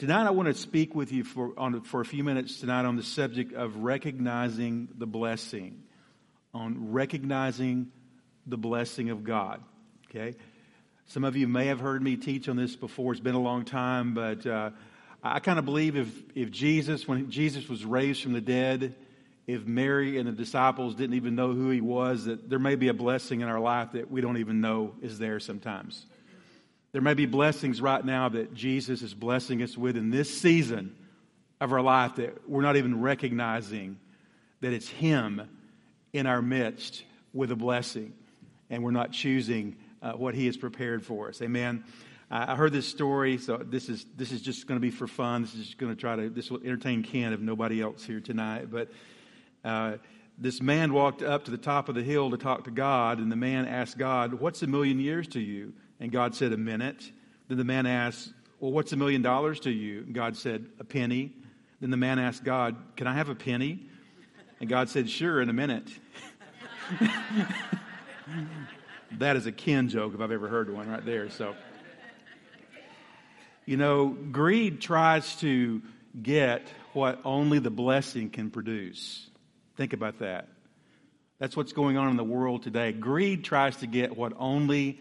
Tonight, I want to speak with you for, on, for a few minutes tonight on the subject of recognizing the blessing, on recognizing the blessing of God. Okay? Some of you may have heard me teach on this before. It's been a long time, but uh, I kind of believe if, if Jesus, when Jesus was raised from the dead, if Mary and the disciples didn't even know who he was, that there may be a blessing in our life that we don't even know is there sometimes. There may be blessings right now that Jesus is blessing us with in this season of our life that we're not even recognizing that it's Him in our midst with a blessing, and we're not choosing uh, what He has prepared for us. Amen. I heard this story, so this is this is just going to be for fun. This is just going to try to this will entertain Ken if nobody else here tonight. But uh, this man walked up to the top of the hill to talk to God, and the man asked God, "What's a million years to you?" And God said, A minute. Then the man asked, Well, what's a million dollars to you? And God said, A penny. Then the man asked God, Can I have a penny? And God said, Sure, in a minute. that is a Ken joke if I've ever heard one right there. So, you know, greed tries to get what only the blessing can produce. Think about that. That's what's going on in the world today. Greed tries to get what only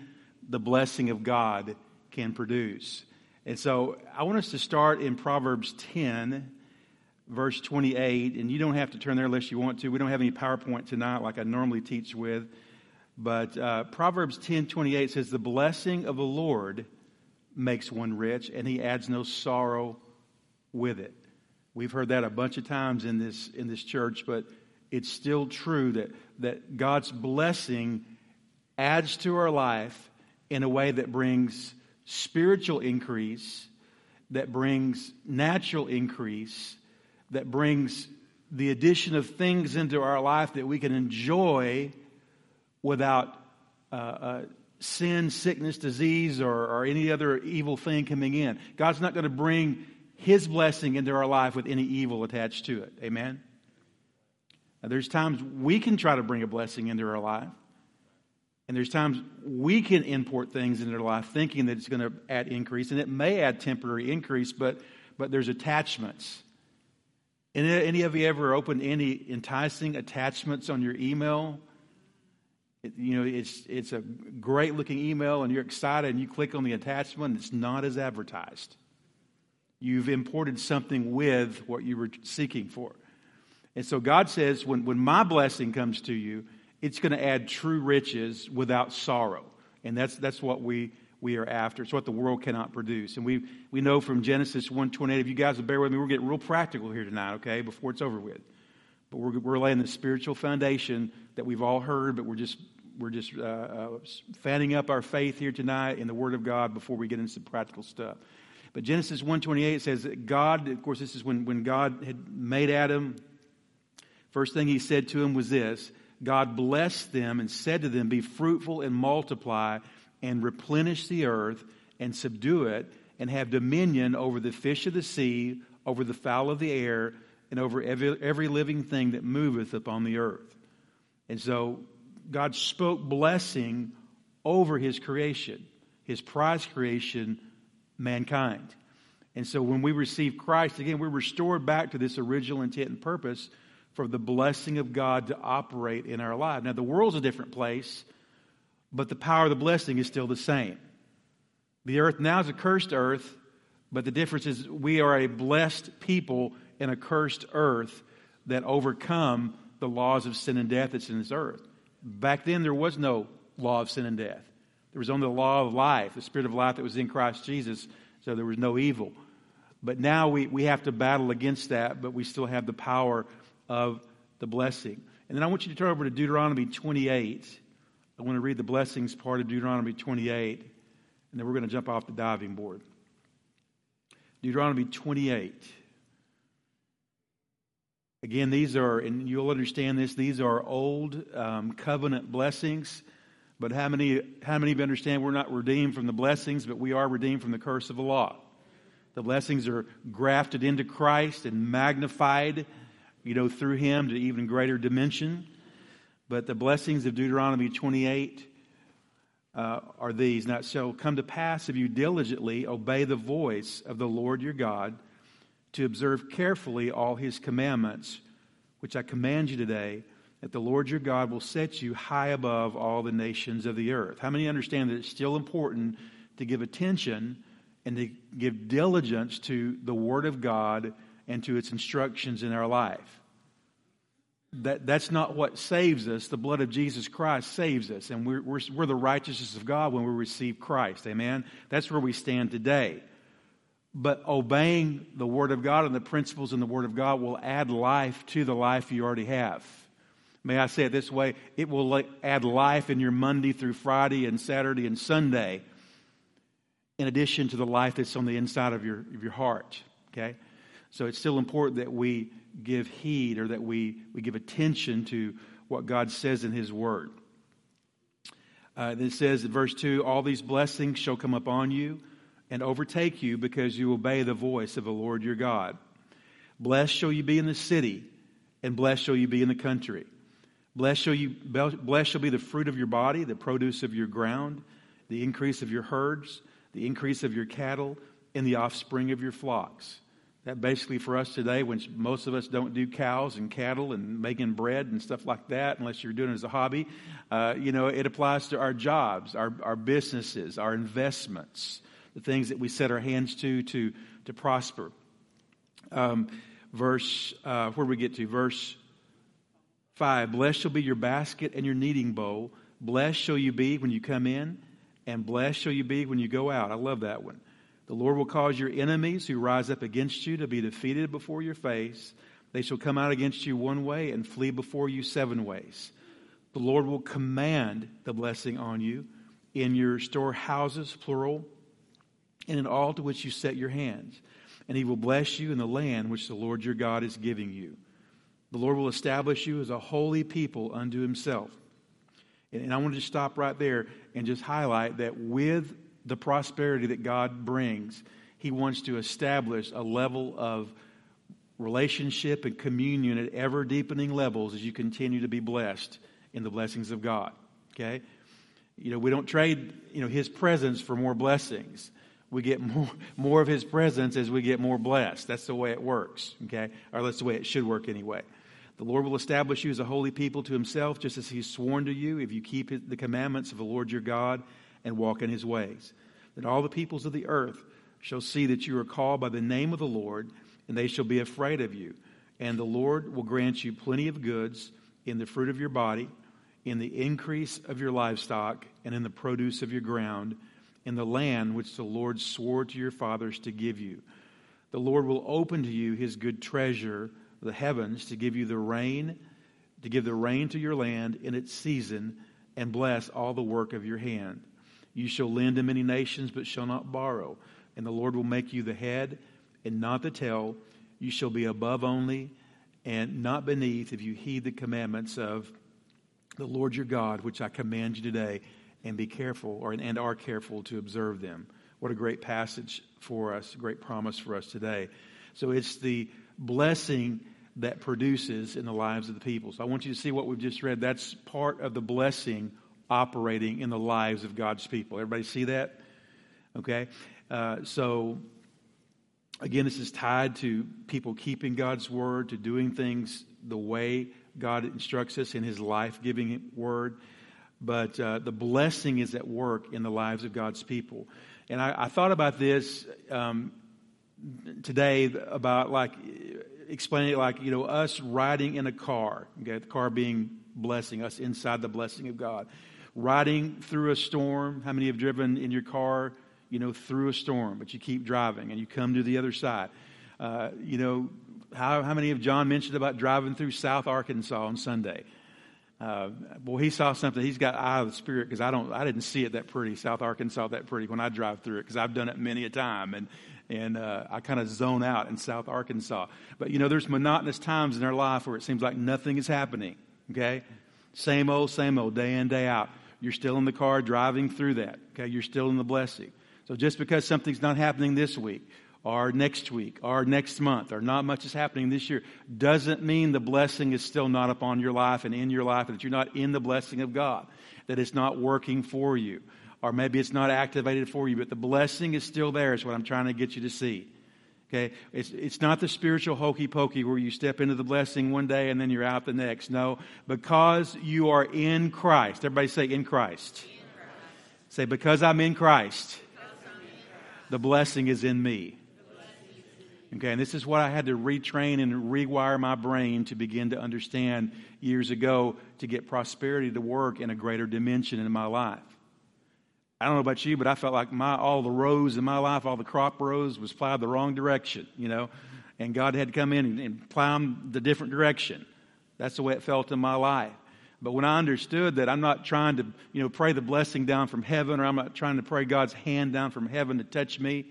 the blessing of God can produce. And so I want us to start in Proverbs 10, verse 28. And you don't have to turn there unless you want to. We don't have any PowerPoint tonight like I normally teach with. But uh, Proverbs 10, 28 says, The blessing of the Lord makes one rich, and he adds no sorrow with it. We've heard that a bunch of times in this, in this church, but it's still true that, that God's blessing adds to our life in a way that brings spiritual increase, that brings natural increase, that brings the addition of things into our life that we can enjoy without uh, uh, sin, sickness, disease, or, or any other evil thing coming in. God's not going to bring His blessing into our life with any evil attached to it. Amen? Now, there's times we can try to bring a blessing into our life. And there's times we can import things into their life thinking that it's going to add increase, and it may add temporary increase, but, but there's attachments. And uh, any of you ever opened any enticing attachments on your email? It, you know, it's, it's a great looking email, and you're excited, and you click on the attachment, and it's not as advertised. You've imported something with what you were seeking for. And so God says, when, when my blessing comes to you, it's going to add true riches without sorrow. And that's, that's what we, we are after. It's what the world cannot produce. And we, we know from Genesis 1.28, if you guys will bear with me, we're getting real practical here tonight, okay, before it's over with. But we're, we're laying the spiritual foundation that we've all heard, but we're just, we're just uh, uh, fanning up our faith here tonight in the Word of God before we get into some practical stuff. But Genesis 1.28 says that God, of course, this is when, when God had made Adam. First thing he said to him was this God blessed them and said to them, Be fruitful and multiply and replenish the earth and subdue it and have dominion over the fish of the sea, over the fowl of the air, and over every, every living thing that moveth upon the earth. And so God spoke blessing over his creation, his prized creation, mankind. And so when we receive Christ, again, we're restored back to this original intent and purpose for the blessing of God to operate in our life. Now, the world's a different place, but the power of the blessing is still the same. The earth now is a cursed earth, but the difference is we are a blessed people in a cursed earth that overcome the laws of sin and death that's in this earth. Back then, there was no law of sin and death. There was only the law of life, the spirit of life that was in Christ Jesus, so there was no evil. But now we, we have to battle against that, but we still have the power of the blessing. And then I want you to turn over to Deuteronomy 28. I want to read the blessings part of Deuteronomy 28, and then we're going to jump off the diving board. Deuteronomy 28. Again, these are, and you'll understand this, these are old um, covenant blessings. But how many, how many of you understand we're not redeemed from the blessings, but we are redeemed from the curse of the law? The blessings are grafted into Christ and magnified you know, through him to even greater dimension. But the blessings of Deuteronomy 28, uh, are these. Now so come to pass if you diligently obey the voice of the Lord your God to observe carefully all his commandments, which I command you today, that the Lord your God will set you high above all the nations of the earth. How many understand that it's still important to give attention and to give diligence to the Word of God and to its instructions in our life? that, that's not what saves us. The blood of Jesus Christ saves us. And we're, we're, we're the righteousness of God when we receive Christ. Amen? That's where we stand today. But obeying the Word of God and the principles in the Word of God will add life to the life you already have. May I say it this way? It will add life in your Monday through Friday and Saturday and Sunday, in addition to the life that's on the inside of your, of your heart. Okay? So it's still important that we give heed or that we, we give attention to what God says in His Word. Uh, it says in verse 2 All these blessings shall come upon you and overtake you because you obey the voice of the Lord your God. Blessed shall you be in the city, and blessed shall you be in the country. Blessed shall, you, blessed shall be the fruit of your body, the produce of your ground, the increase of your herds, the increase of your cattle, and the offspring of your flocks. That basically for us today, when most of us don't do cows and cattle and making bread and stuff like that, unless you're doing it as a hobby, uh, you know, it applies to our jobs, our, our businesses, our investments, the things that we set our hands to to, to prosper. Um, verse, uh, where we get to? Verse 5 Blessed shall be your basket and your kneading bowl. Blessed shall you be when you come in, and blessed shall you be when you go out. I love that one. The Lord will cause your enemies who rise up against you to be defeated before your face. They shall come out against you one way and flee before you seven ways. The Lord will command the blessing on you in your storehouses, plural, and in all to which you set your hands. And he will bless you in the land which the Lord your God is giving you. The Lord will establish you as a holy people unto himself. And I want to stop right there and just highlight that with the prosperity that God brings, He wants to establish a level of relationship and communion at ever deepening levels as you continue to be blessed in the blessings of God. Okay? You know, we don't trade, you know, His presence for more blessings. We get more, more of His presence as we get more blessed. That's the way it works. Okay? Or that's the way it should work anyway. The Lord will establish you as a holy people to Himself, just as He's sworn to you, if you keep the commandments of the Lord your God and walk in his ways. That all the peoples of the earth shall see that you are called by the name of the Lord, and they shall be afraid of you. And the Lord will grant you plenty of goods in the fruit of your body, in the increase of your livestock, and in the produce of your ground, in the land which the Lord swore to your fathers to give you. The Lord will open to you his good treasure, the heavens, to give you the rain, to give the rain to your land in its season, and bless all the work of your hand. You shall lend to many nations, but shall not borrow. And the Lord will make you the head and not the tail. You shall be above only and not beneath if you heed the commandments of the Lord your God, which I command you today, and be careful or, and are careful to observe them. What a great passage for us, great promise for us today. So it's the blessing that produces in the lives of the people. So I want you to see what we've just read. That's part of the blessing operating in the lives of God's people. Everybody see that? Okay? Uh, so, again, this is tied to people keeping God's word, to doing things the way God instructs us in his life giving word. But uh, the blessing is at work in the lives of God's people. And I, I thought about this um, today about like explaining it like, you know, us riding in a car, okay, the car being blessing, us inside the blessing of God riding through a storm. How many have driven in your car, you know, through a storm, but you keep driving and you come to the other side? Uh, you know, how, how many of John mentioned about driving through South Arkansas on Sunday? Uh, boy, he saw something. He's got eye of the spirit because I don't. I didn't see it that pretty, South Arkansas that pretty when I drive through it because I've done it many a time, and and uh, I kind of zone out in South Arkansas. But you know, there's monotonous times in our life where it seems like nothing is happening. Okay, same old, same old, day in, day out. You're still in the car driving through that. Okay, you're still in the blessing. So just because something's not happening this week, or next week, or next month, or not much is happening this year, doesn't mean the blessing is still not upon your life and in your life, that you're not in the blessing of God, that it's not working for you. or maybe it's not activated for you, but the blessing is still there, is what I'm trying to get you to see. Okay? It's, it's not the spiritual hokey pokey where you step into the blessing one day and then you're out the next. No, because you are in Christ. Everybody say, in Christ. In Christ. Say, because I'm in Christ, I'm in Christ. the blessing is in me. Okay, and this is what I had to retrain and rewire my brain to begin to understand years ago to get prosperity to work in a greater dimension in my life. I don't know about you, but I felt like my all the rows in my life, all the crop rows, was plowed the wrong direction, you know, and God had to come in and, and plow them the different direction. That's the way it felt in my life. But when I understood that I'm not trying to, you know, pray the blessing down from heaven, or I'm not trying to pray God's hand down from heaven to touch me,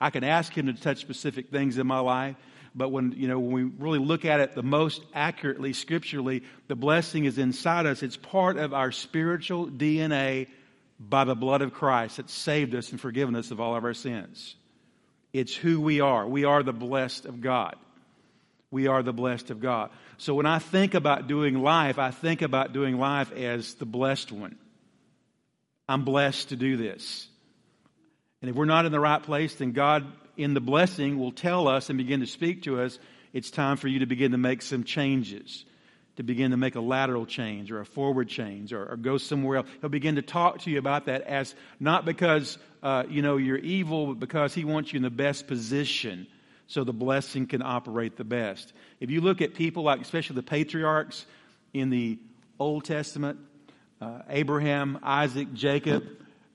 I can ask Him to touch specific things in my life. But when, you know, when we really look at it the most accurately, scripturally, the blessing is inside us. It's part of our spiritual DNA by the blood of Christ that saved us and forgiven us of all of our sins. It's who we are. We are the blessed of God. We are the blessed of God. So when I think about doing life, I think about doing life as the blessed one. I'm blessed to do this. And if we're not in the right place, then God, in the blessing, will tell us and begin to speak to us it's time for you to begin to make some changes to begin to make a lateral change or a forward change or, or go somewhere else. He'll begin to talk to you about that as not because uh, you know you're evil, but because he wants you in the best position so the blessing can operate the best. If you look at people like, especially the patriarchs in the Old Testament, uh, Abraham, Isaac, Jacob,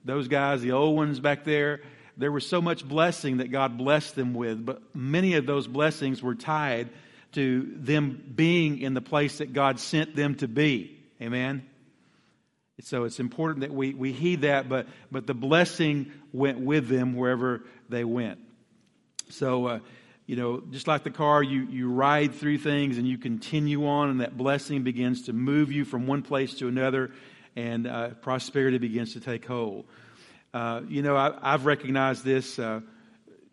those guys, the old ones back there, there was so much blessing that God blessed them with, but many of those blessings were tied to them being in the place that God sent them to be. Amen? So it's important that we, we heed that, but, but the blessing went with them wherever they went. So, uh, you know, just like the car, you, you ride through things and you continue on, and that blessing begins to move you from one place to another, and uh, prosperity begins to take hold. Uh, you know, I, have recognized this.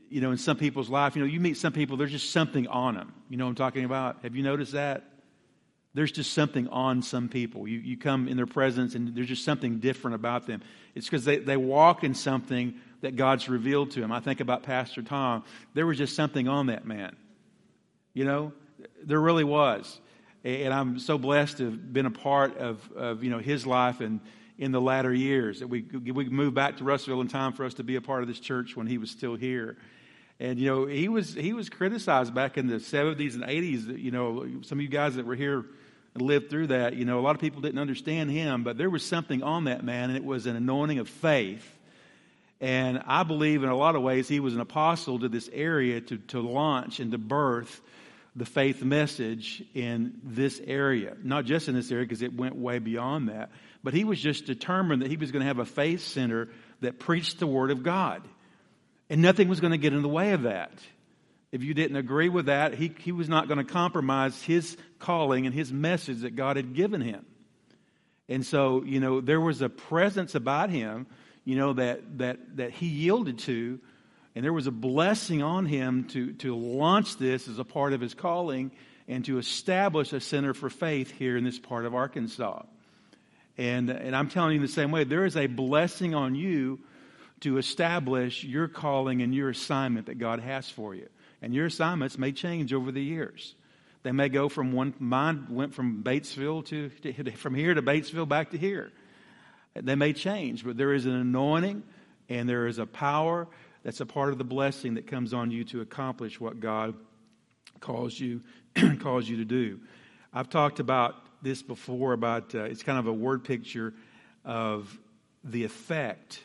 You know, in some people's life, you know, you meet some people, there's just something on them. You know what I'm talking about? Have you noticed that? There's just something on some people. You, you come in their presence and there's just something different about them. It's because they, they walk in something that God's revealed to them. I think about Pastor Tom. There was just something on that man. You know, there really was. And I'm so blessed to have been a part of, of you know, his life and in the latter years. That we, we moved back to Russellville in time for us to be a part of this church when he was still here. And you know, he was he was criticized back in the seventies and eighties. You know, some of you guys that were here and lived through that, you know, a lot of people didn't understand him, but there was something on that man, and it was an anointing of faith. And I believe in a lot of ways he was an apostle to this area to, to launch and to birth the faith message in this area. Not just in this area, because it went way beyond that, but he was just determined that he was going to have a faith center that preached the Word of God. And nothing was going to get in the way of that. If you didn't agree with that, he, he was not going to compromise his calling and his message that God had given him. And so, you know, there was a presence about him, you know, that, that, that he yielded to. And there was a blessing on him to, to launch this as a part of his calling and to establish a center for faith here in this part of Arkansas. And, and I'm telling you the same way, there is a blessing on you to establish your calling and your assignment that God has for you. And your assignments may change over the years. They may go from one, mine went from Batesville to, to from here to Batesville back to here. They may change, but there is an anointing and there is a power that's a part of the blessing that comes on you to accomplish what God calls you calls you to do. I've talked about this before about uh, it's kind of a word picture of the effect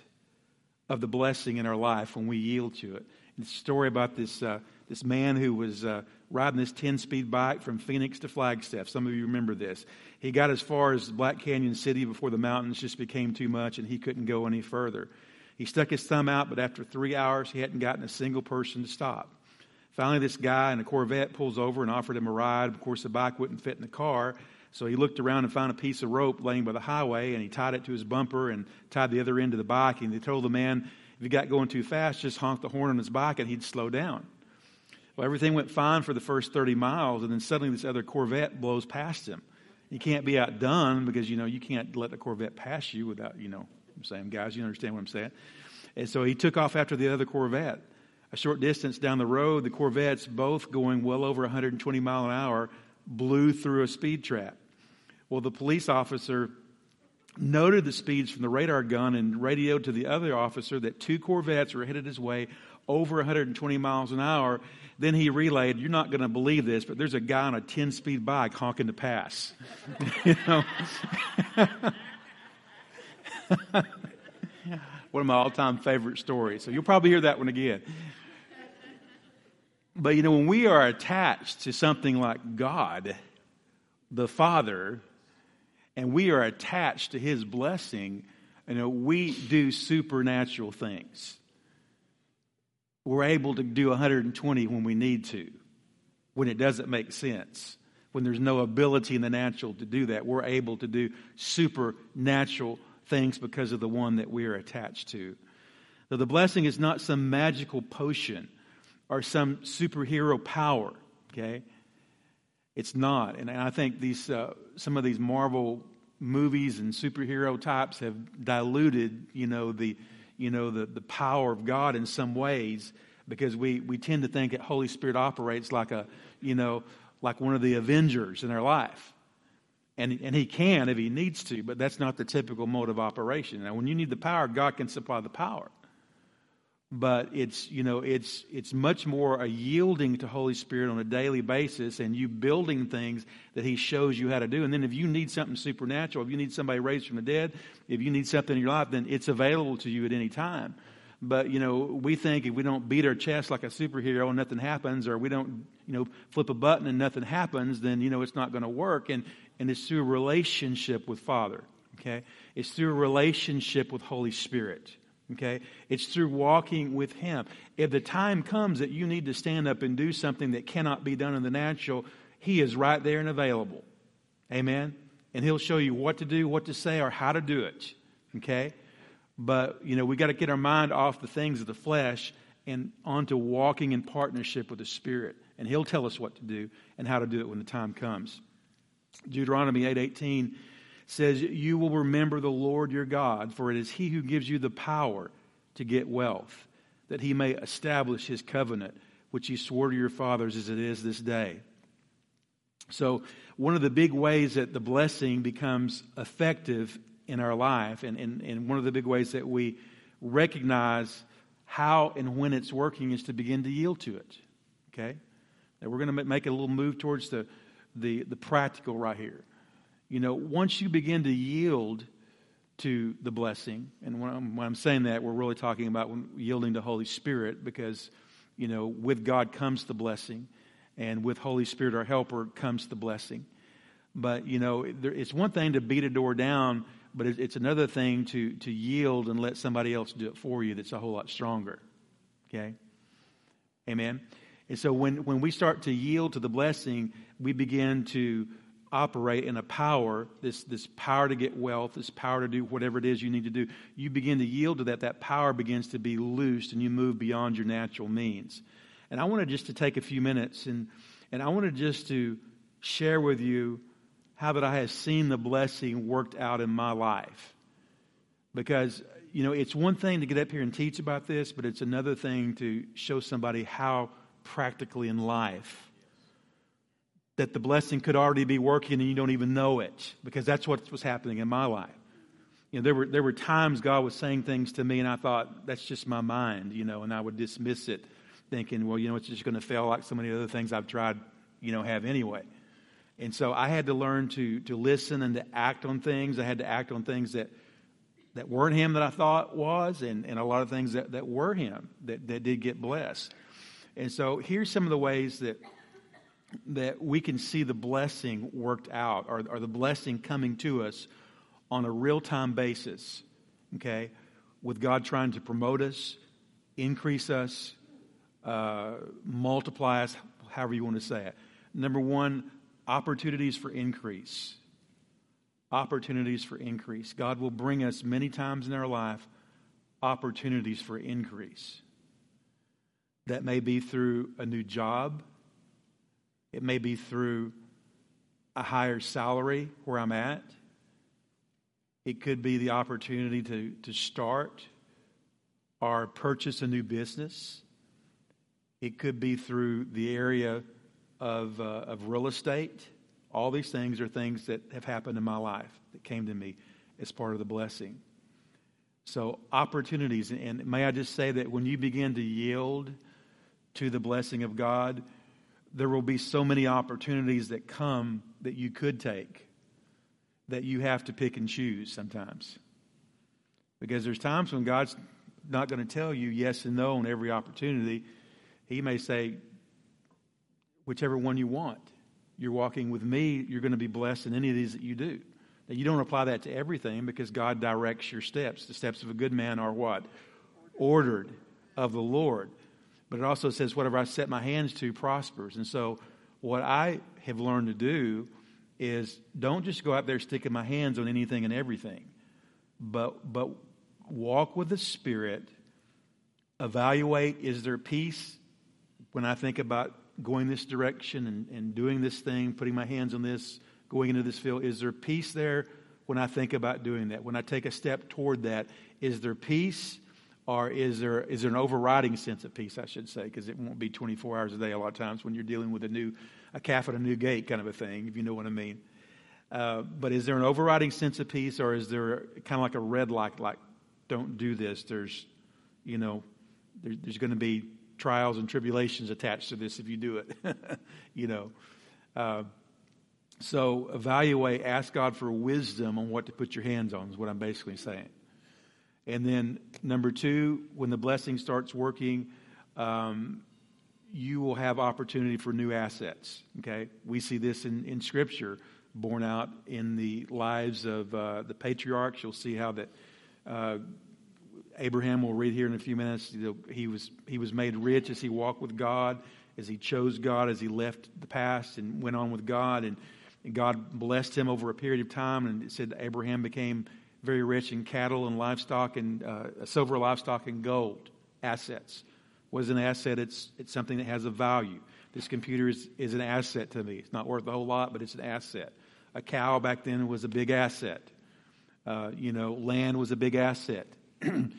of the blessing in our life when we yield to it. It's a story about this, uh, this man who was uh, riding this 10 speed bike from Phoenix to Flagstaff. Some of you remember this. He got as far as Black Canyon City before the mountains just became too much and he couldn't go any further. He stuck his thumb out, but after three hours, he hadn't gotten a single person to stop. Finally, this guy in a Corvette pulls over and offered him a ride. Of course, the bike wouldn't fit in the car. So he looked around and found a piece of rope laying by the highway, and he tied it to his bumper and tied the other end to the bike. And he told the man, if he got going too fast, just honk the horn on his bike and he'd slow down. Well, everything went fine for the first 30 miles, and then suddenly this other Corvette blows past him. You can't be outdone because, you know, you can't let the Corvette pass you without, you know, I'm saying, guys. You understand what I'm saying? And so he took off after the other Corvette. A short distance down the road, the Corvettes, both going well over 120 mile an hour, blew through a speed trap. Well, the police officer noted the speeds from the radar gun and radioed to the other officer that two Corvettes were headed his way over 120 miles an hour. Then he relayed, You're not going to believe this, but there's a guy on a 10 speed bike honking to pass. you know? one of my all time favorite stories. So you'll probably hear that one again. But you know, when we are attached to something like God, the Father, and we are attached to His blessing, you know, we do supernatural things. We're able to do 120 when we need to, when it doesn't make sense, when there's no ability in the natural to do that. We're able to do supernatural things because of the one that we are attached to. So the blessing is not some magical potion or some superhero power, okay? It's not. And I think these, uh, some of these Marvel movies and superhero types have diluted, you know, the, you know, the, the power of God in some ways because we, we tend to think that Holy Spirit operates like a, you know, like one of the Avengers in our life. And, and he can if he needs to, but that's not the typical mode of operation. Now, when you need the power, God can supply the power. But it's, you know, it's, it's much more a yielding to Holy Spirit on a daily basis and you building things that he shows you how to do. And then if you need something supernatural, if you need somebody raised from the dead, if you need something in your life, then it's available to you at any time. But, you know, we think if we don't beat our chest like a superhero and nothing happens, or we don't, you know, flip a button and nothing happens, then, you know, it's not going to work. And, and it's through a relationship with Father. Okay? It's through a relationship with Holy Spirit. Okay? It's through walking with Him. If the time comes that you need to stand up and do something that cannot be done in the natural, He is right there and available. Amen? And He'll show you what to do, what to say, or how to do it. Okay? But, you know, we got to get our mind off the things of the flesh and onto walking in partnership with the Spirit. And He'll tell us what to do and how to do it when the time comes. Deuteronomy 8:18 says, "You will remember the Lord your God, for it is he who gives you the power to get wealth, that he may establish his covenant, which he swore to your fathers as it is this day." So, one of the big ways that the blessing becomes effective in our life, and, and, and one of the big ways that we recognize how and when it's working is to begin to yield to it. Okay? Now, we're going to make a little move towards the the, the practical right here. You know, once you begin to yield to the blessing, and when I'm, when I'm saying that, we're really talking about yielding to Holy Spirit because, you know, with God comes the blessing, and with Holy Spirit, our helper, comes the blessing. But, you know, it's one thing to beat a door down, but it's, it's another thing to, to yield and let somebody else do it for you that's a whole lot stronger. Okay? Amen? And so when, when we start to yield to the blessing, we begin to operate in a power, this, this power to get wealth, this power to do whatever it is you need to do. You begin to yield to that. That power begins to be loosed and you move beyond your natural means. And I wanted just to take a few minutes and, and I wanted just to share with you how that I have seen the blessing worked out in my life. Because, you know, it's one thing to get up here and teach about this, but it's another thing to show somebody how practically in life that the blessing could already be working and you don't even know it because that's what was happening in my life. You know, there were, there were times God was saying things to me and I thought, that's just my mind, you know, and I would dismiss it thinking, well, you know, it's just going to fail like so many other things I've tried, you know, have anyway. And so I had to learn to, to listen and to act on things. I had to act on things that, that weren't him that I thought was and, and a lot of things that, that were him that, that did get blessed. And so here's some of the ways that that we can see the blessing worked out or, or the blessing coming to us on a real time basis. Okay? With God trying to promote us, increase us, uh, multiply us, however you want to say it. Number one, opportunities for increase. Opportunities for increase. God will bring us many times in our life opportunities for increase. That may be through a new job, it may be through a higher salary where I'm at. It could be the opportunity to, to start or purchase a new business. It could be through the area of, uh, of real estate. All these things are things that have happened in my life that came to me as part of the blessing. So, opportunities. And may I just say that when you begin to yield to the blessing of God, there will be so many opportunities that come that you could take that you have to pick and choose sometimes. Because there's times when God's not going to tell you yes and no on every opportunity. He may say, whichever one you want. You're walking with me, you're going to be blessed in any of these that you do. Now, you don't apply that to everything because God directs your steps. The steps of a good man are what? Ordered of the Lord. But it also says, whatever I set my hands to prospers. And so, what I have learned to do is don't just go out there sticking my hands on anything and everything, but, but walk with the Spirit, evaluate is there peace when I think about going this direction and, and doing this thing, putting my hands on this, going into this field? Is there peace there when I think about doing that? When I take a step toward that, is there peace? Or is there, is there an overriding sense of peace, I should say, because it won't be 24 hours a day a lot of times when you're dealing with a new, a calf at a new gate kind of a thing, if you know what I mean. Uh, but is there an overriding sense of peace, or is there kind of like a red light, like, don't do this? There's, you know, there, there's going to be trials and tribulations attached to this if you do it, you know. Uh, so evaluate, ask God for wisdom on what to put your hands on, is what I'm basically saying. And then, number two, when the blessing starts working, um, you will have opportunity for new assets. Okay? We see this in, in Scripture borne out in the lives of uh, the patriarchs. You'll see how that uh, Abraham, we'll read here in a few minutes, he was, he was made rich as he walked with God, as he chose God, as he left the past and went on with God. And, and God blessed him over a period of time. And it said Abraham became very rich in cattle and livestock and uh, silver livestock and gold assets. What is an asset? It's, it's something that has a value. This computer is, is an asset to me. It's not worth a whole lot, but it's an asset. A cow back then was a big asset. Uh, you know, land was a big asset. and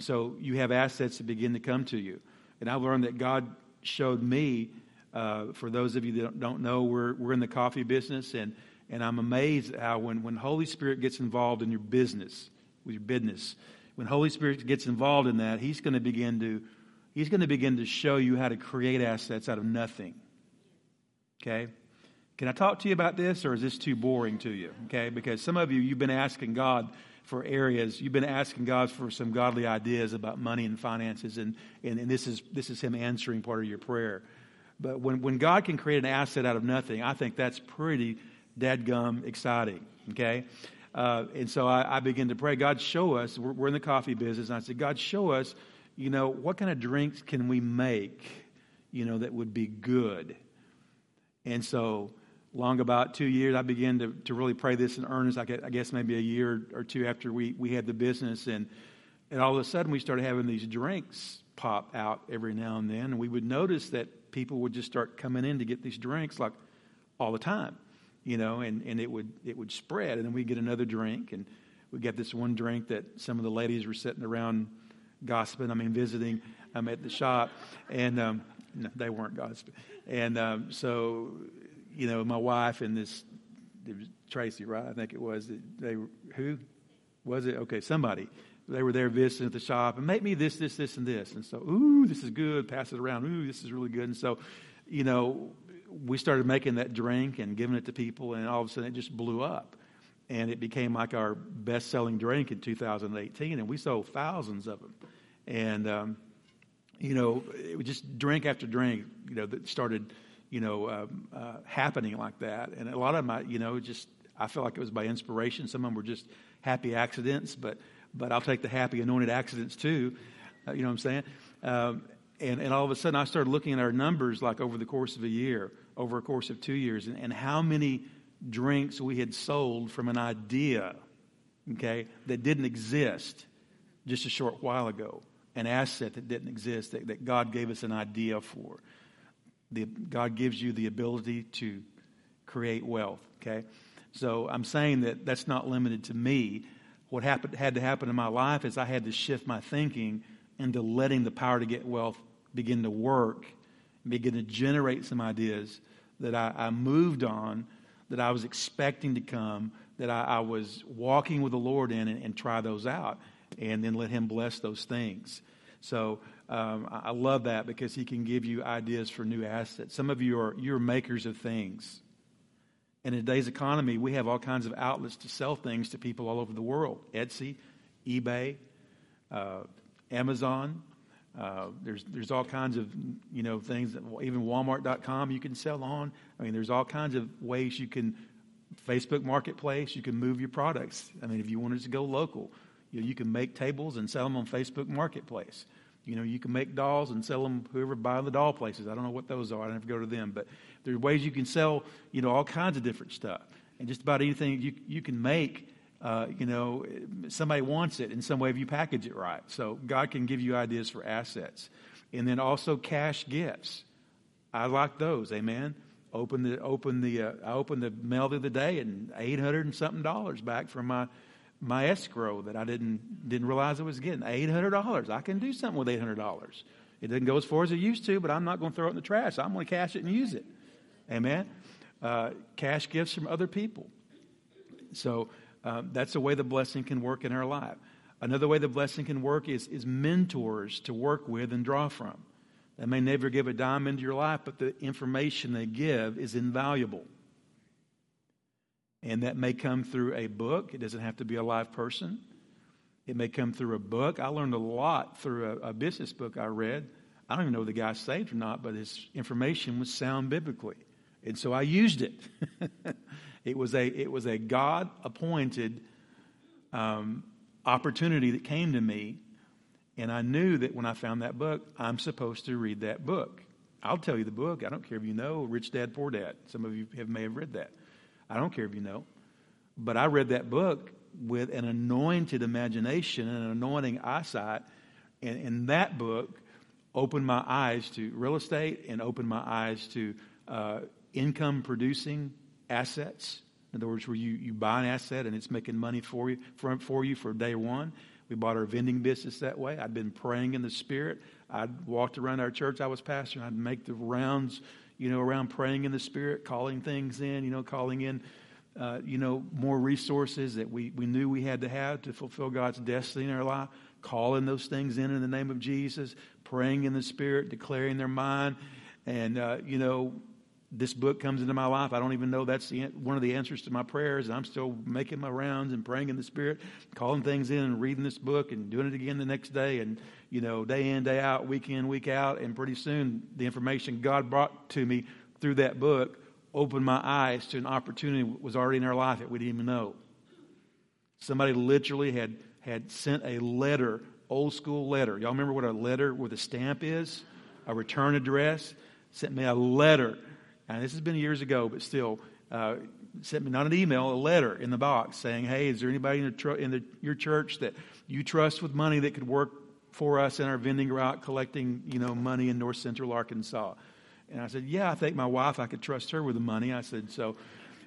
so you have assets that begin to come to you. And I've learned that God showed me, uh, for those of you that don't know, we're, we're in the coffee business, and and I'm amazed how when, when Holy Spirit gets involved in your business, with your business, when Holy Spirit gets involved in that, He's going to begin to He's going to begin to show you how to create assets out of nothing. Okay? Can I talk to you about this, or is this too boring to you? Okay? Because some of you, you've been asking God for areas, you've been asking God for some godly ideas about money and finances, and, and, and this, is, this is Him answering part of your prayer. But when, when God can create an asset out of nothing, I think that's pretty dadgum exciting. Okay? Uh, and so I, I began to pray, God, show us. We're, we're in the coffee business. And I said, God, show us, you know, what kind of drinks can we make, you know, that would be good? And so, long about two years, I began to, to really pray this in earnest. I guess maybe a year or two after we, we had the business. And, and all of a sudden, we started having these drinks pop out every now and then. And we would notice that people would just start coming in to get these drinks like all the time you know, and, and it would it would spread, and then we'd get another drink, and we get this one drink that some of the ladies were sitting around gossiping. I mean, visiting um, at the shop, and um, no, they weren't gossiping, and um, so you know, my wife and this it was Tracy, right? I think it was. They who was it? Okay, somebody. They were there visiting at the shop and make me this, this, this, and this. And so, ooh, this is good. Pass it around. Ooh, this is really good. And so, you know, we started making that drink and giving it to people, and all of a sudden it just blew up. And it became like our best selling drink in 2018, and we sold thousands of them. And, um, you know, it was just drink after drink, you know, that started, you know, um, uh, happening like that. And a lot of my, you know, just, I felt like it was by inspiration. Some of them were just happy accidents, but, but I'll take the happy anointed accidents too. Uh, you know what I'm saying? Um, and, and all of a sudden, I started looking at our numbers like over the course of a year, over a course of two years, and, and how many drinks we had sold from an idea, okay, that didn't exist just a short while ago, an asset that didn't exist that, that God gave us an idea for. The, God gives you the ability to create wealth, okay? So I'm saying that that's not limited to me. what happened, had to happen in my life is I had to shift my thinking into letting the power to get wealth begin to work, begin to generate some ideas that I, I moved on, that I was expecting to come, that I, I was walking with the Lord in and, and, try those out, and then let Him bless those things. So um, I love that because He can give you ideas for new assets. Some of you are you're makers of things. And in today's economy, we have all kinds of outlets to sell things to people all over the world Etsy, eBay, uh, Amazon. Uh, there's there's all kinds of you know things even Walmart.com you can sell on. I mean, there's all kinds of ways you can Facebook Marketplace. You can move your products. I mean, if you wanted to go local, you, know, you can make tables and sell them on Facebook Marketplace. You know, you can make dolls and sell them whoever buy the doll places. I don't know what those are. I never go to them, but there are ways you can sell, you know, all kinds of different stuff. And just about anything you, you can make, uh, you know, somebody wants it in some way if you package it right. So God can give you ideas for assets. And then also cash gifts. I like those. Amen. Open the open the uh, I opened the mail the other day and eight hundred and something dollars back from my my escrow that I didn't didn't realize I was getting. Eight hundred dollars. I can do something with eight hundred dollars. It doesn't go as far as it used to, but I'm not going to throw it in the trash. I'm going to cash it and use it. Amen. Uh, cash gifts from other people. So uh, that's a way the blessing can work in our life. Another way the blessing can work is, is mentors to work with and draw from. They may never give a dime into your life, but the information they give is invaluable. And that may come through a book. It doesn't have to be a live person. It may come through a book. I learned a lot through a, a business book I read. I don't even know if the guy saved or not, but his information was sound biblically. And so I used it. it was a, it was a God appointed um, opportunity that came to me. And I knew that when I found that book, I'm supposed to read that book. I'll tell you the book. I don't care if you know Rich Dad, Poor Dad. Some of you have, may have read that. I don't care if you know. But I read that book with an anointed imagination and an anointing eyesight. And, and that book opened my eyes to real estate and opened my eyes to uh, income producing assets. In other words, where you, you buy an asset and it's making money for you, for, for you for day one. We bought our vending business that way. I'd been praying in the Spirit. I'd walked around our church I was pastoring. I'd make the rounds you know, around praying in the Spirit, calling things in, you know, calling in, uh, you know, more resources that we, we knew we had to have to fulfill God's destiny in our life, calling those things in in the name of Jesus, praying in the Spirit, declaring their mind. And, uh, you know, this book comes into my life. I don't even know that's the, one of the answers to my prayers. I'm still making my rounds and praying in the Spirit, calling things in and reading this book and doing it again the next day. And, you know, day in, day out, week in, week out. And pretty soon, the information God brought to me through that book opened my eyes to an opportunity that was already in our life that we didn't even know. Somebody literally had, had sent a letter, old school letter. Y'all remember what a letter with a stamp is? A return address? Sent me a letter and this has been years ago, but still, uh, sent me not an email, a letter in the box saying, "Hey, is there anybody in, the tr- in the, your church that you trust with money that could work for us in our vending route, collecting you know money in North Central Arkansas?" And I said, "Yeah, I think my wife, I could trust her with the money." I said, "So."